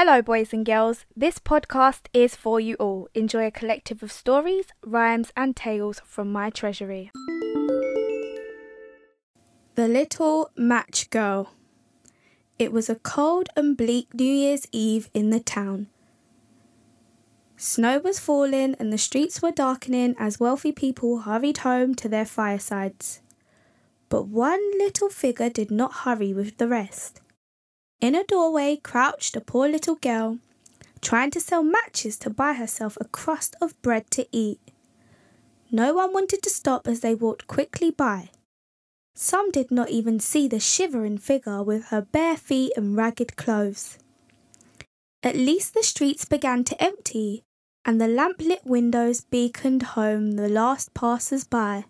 Hello, boys and girls. This podcast is for you all. Enjoy a collective of stories, rhymes, and tales from my treasury. The Little Match Girl. It was a cold and bleak New Year's Eve in the town. Snow was falling and the streets were darkening as wealthy people hurried home to their firesides. But one little figure did not hurry with the rest. In a doorway crouched a poor little girl, trying to sell matches to buy herself a crust of bread to eat. No one wanted to stop as they walked quickly by. Some did not even see the shivering figure with her bare feet and ragged clothes. At least the streets began to empty, and the lamp-lit windows beaconed home the last passers by.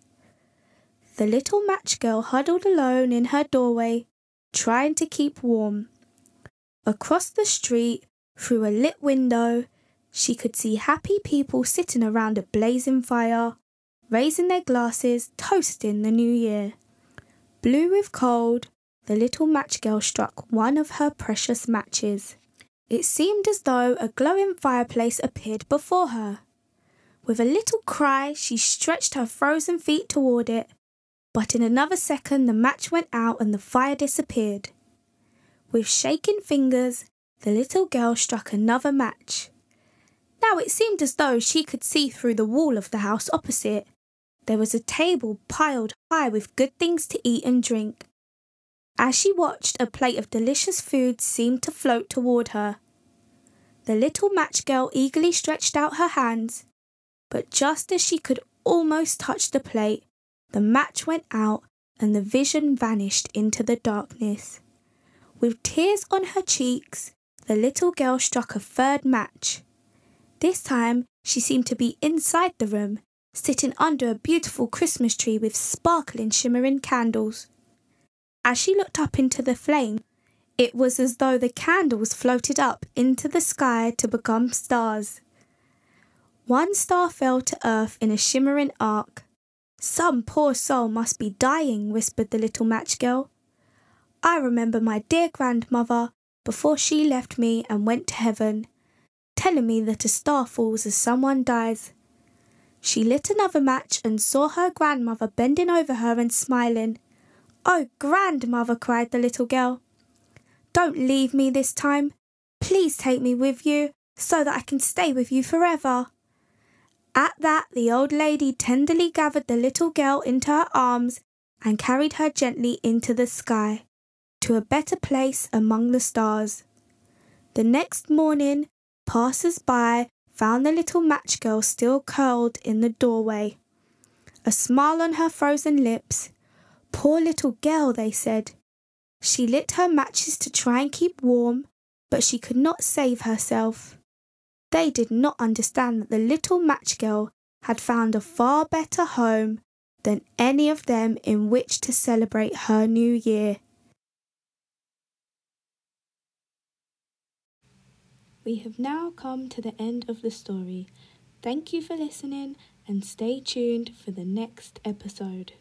The little match girl huddled alone in her doorway, trying to keep warm. Across the street, through a lit window, she could see happy people sitting around a blazing fire, raising their glasses, toasting the new year. Blue with cold, the little match girl struck one of her precious matches. It seemed as though a glowing fireplace appeared before her. With a little cry, she stretched her frozen feet toward it, but in another second the match went out and the fire disappeared. With shaking fingers, the little girl struck another match. Now it seemed as though she could see through the wall of the house opposite. There was a table piled high with good things to eat and drink. As she watched, a plate of delicious food seemed to float toward her. The little match girl eagerly stretched out her hands, but just as she could almost touch the plate, the match went out and the vision vanished into the darkness. With tears on her cheeks, the little girl struck a third match. This time she seemed to be inside the room, sitting under a beautiful Christmas tree with sparkling, shimmering candles. As she looked up into the flame, it was as though the candles floated up into the sky to become stars. One star fell to earth in a shimmering arc. Some poor soul must be dying, whispered the little match girl. I remember my dear grandmother, before she left me and went to heaven, telling me that a star falls as someone dies. She lit another match and saw her grandmother bending over her and smiling. Oh, grandmother, cried the little girl. Don't leave me this time. Please take me with you so that I can stay with you forever. At that, the old lady tenderly gathered the little girl into her arms and carried her gently into the sky to a better place among the stars. The next morning, passers by found the little match girl still curled in the doorway. A smile on her frozen lips. Poor little girl, they said. She lit her matches to try and keep warm, but she could not save herself. They did not understand that the little match girl had found a far better home than any of them in which to celebrate her new year. We have now come to the end of the story. Thank you for listening and stay tuned for the next episode.